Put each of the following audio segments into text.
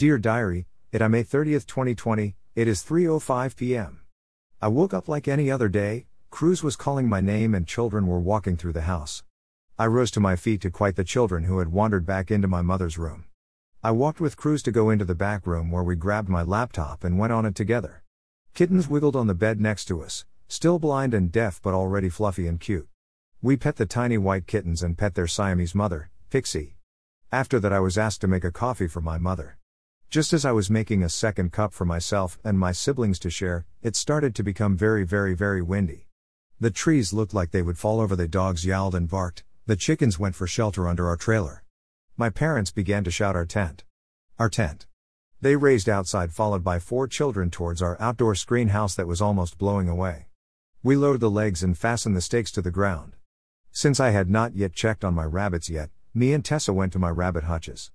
Dear Diary, it I May 30th, 2020, it is 3:05 p.m. I woke up like any other day. Cruz was calling my name and children were walking through the house. I rose to my feet to quiet the children who had wandered back into my mother's room. I walked with Cruz to go into the back room where we grabbed my laptop and went on it together. Kittens wiggled on the bed next to us, still blind and deaf but already fluffy and cute. We pet the tiny white kittens and pet their Siamese mother, Pixie. After that, I was asked to make a coffee for my mother. Just as I was making a second cup for myself and my siblings to share, it started to become very, very, very windy. The trees looked like they would fall over, the dogs yowled and barked, the chickens went for shelter under our trailer. My parents began to shout our tent. Our tent. They raised outside, followed by four children towards our outdoor screen house that was almost blowing away. We lowered the legs and fastened the stakes to the ground. Since I had not yet checked on my rabbits yet, me and Tessa went to my rabbit hutches.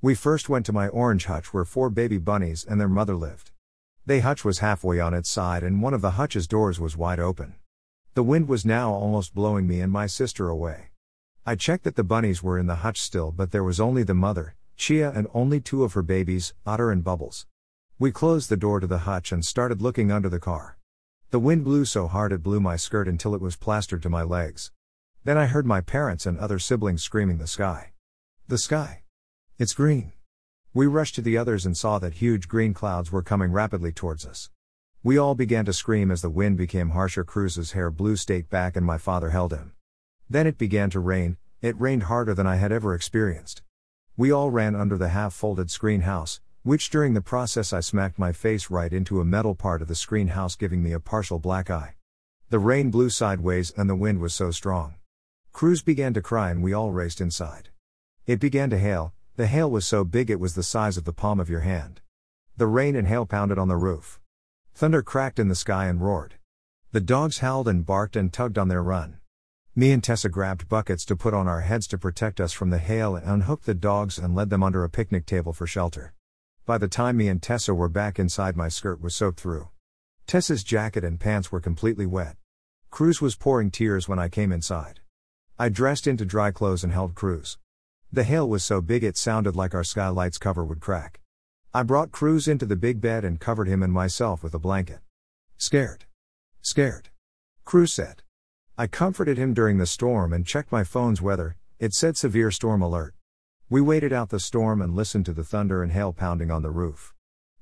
We first went to my orange hutch where four baby bunnies and their mother lived. The hutch was halfway on its side and one of the hutch's doors was wide open. The wind was now almost blowing me and my sister away. I checked that the bunnies were in the hutch still, but there was only the mother, Chia, and only two of her babies, Otter and Bubbles. We closed the door to the hutch and started looking under the car. The wind blew so hard it blew my skirt until it was plastered to my legs. Then I heard my parents and other siblings screaming, The sky! The sky! It's green! We rushed to the others and saw that huge green clouds were coming rapidly towards us. We all began to scream as the wind became harsher. Cruz's hair blew straight back and my father held him. Then it began to rain, it rained harder than I had ever experienced. We all ran under the half folded screen house, which during the process I smacked my face right into a metal part of the screen house, giving me a partial black eye. The rain blew sideways and the wind was so strong. Cruz began to cry and we all raced inside. It began to hail, the hail was so big it was the size of the palm of your hand. The rain and hail pounded on the roof. Thunder cracked in the sky and roared. The dogs howled and barked and tugged on their run. Me and Tessa grabbed buckets to put on our heads to protect us from the hail and unhooked the dogs and led them under a picnic table for shelter. By the time me and Tessa were back inside, my skirt was soaked through. Tessa's jacket and pants were completely wet. Cruz was pouring tears when I came inside. I dressed into dry clothes and held Cruz. The hail was so big it sounded like our skylight's cover would crack. I brought Cruz into the big bed and covered him and myself with a blanket. Scared. Scared. Cruz said. I comforted him during the storm and checked my phone's weather, it said severe storm alert. We waited out the storm and listened to the thunder and hail pounding on the roof.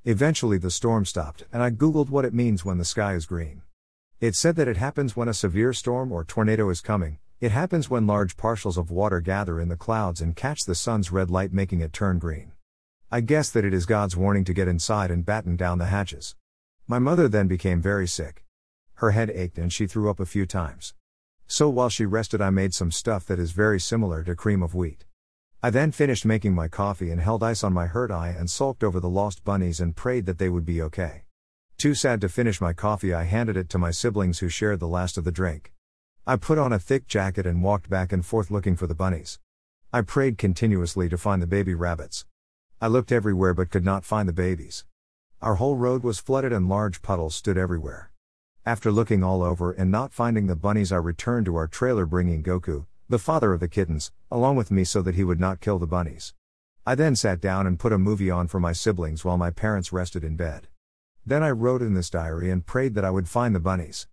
Eventually the storm stopped and I googled what it means when the sky is green. It said that it happens when a severe storm or tornado is coming, it happens when large parcels of water gather in the clouds and catch the sun's red light, making it turn green. I guess that it is God's warning to get inside and batten down the hatches. My mother then became very sick. Her head ached and she threw up a few times. So while she rested, I made some stuff that is very similar to cream of wheat. I then finished making my coffee and held ice on my hurt eye and sulked over the lost bunnies and prayed that they would be okay. Too sad to finish my coffee, I handed it to my siblings who shared the last of the drink. I put on a thick jacket and walked back and forth looking for the bunnies. I prayed continuously to find the baby rabbits. I looked everywhere but could not find the babies. Our whole road was flooded and large puddles stood everywhere. After looking all over and not finding the bunnies, I returned to our trailer bringing Goku, the father of the kittens, along with me so that he would not kill the bunnies. I then sat down and put a movie on for my siblings while my parents rested in bed. Then I wrote in this diary and prayed that I would find the bunnies.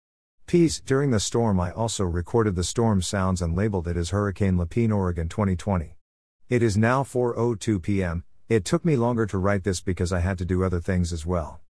Peace. During the storm, I also recorded the storm sounds and labeled it as Hurricane La Pine, Oregon 2020. It is now 4:02 p.m. It took me longer to write this because I had to do other things as well.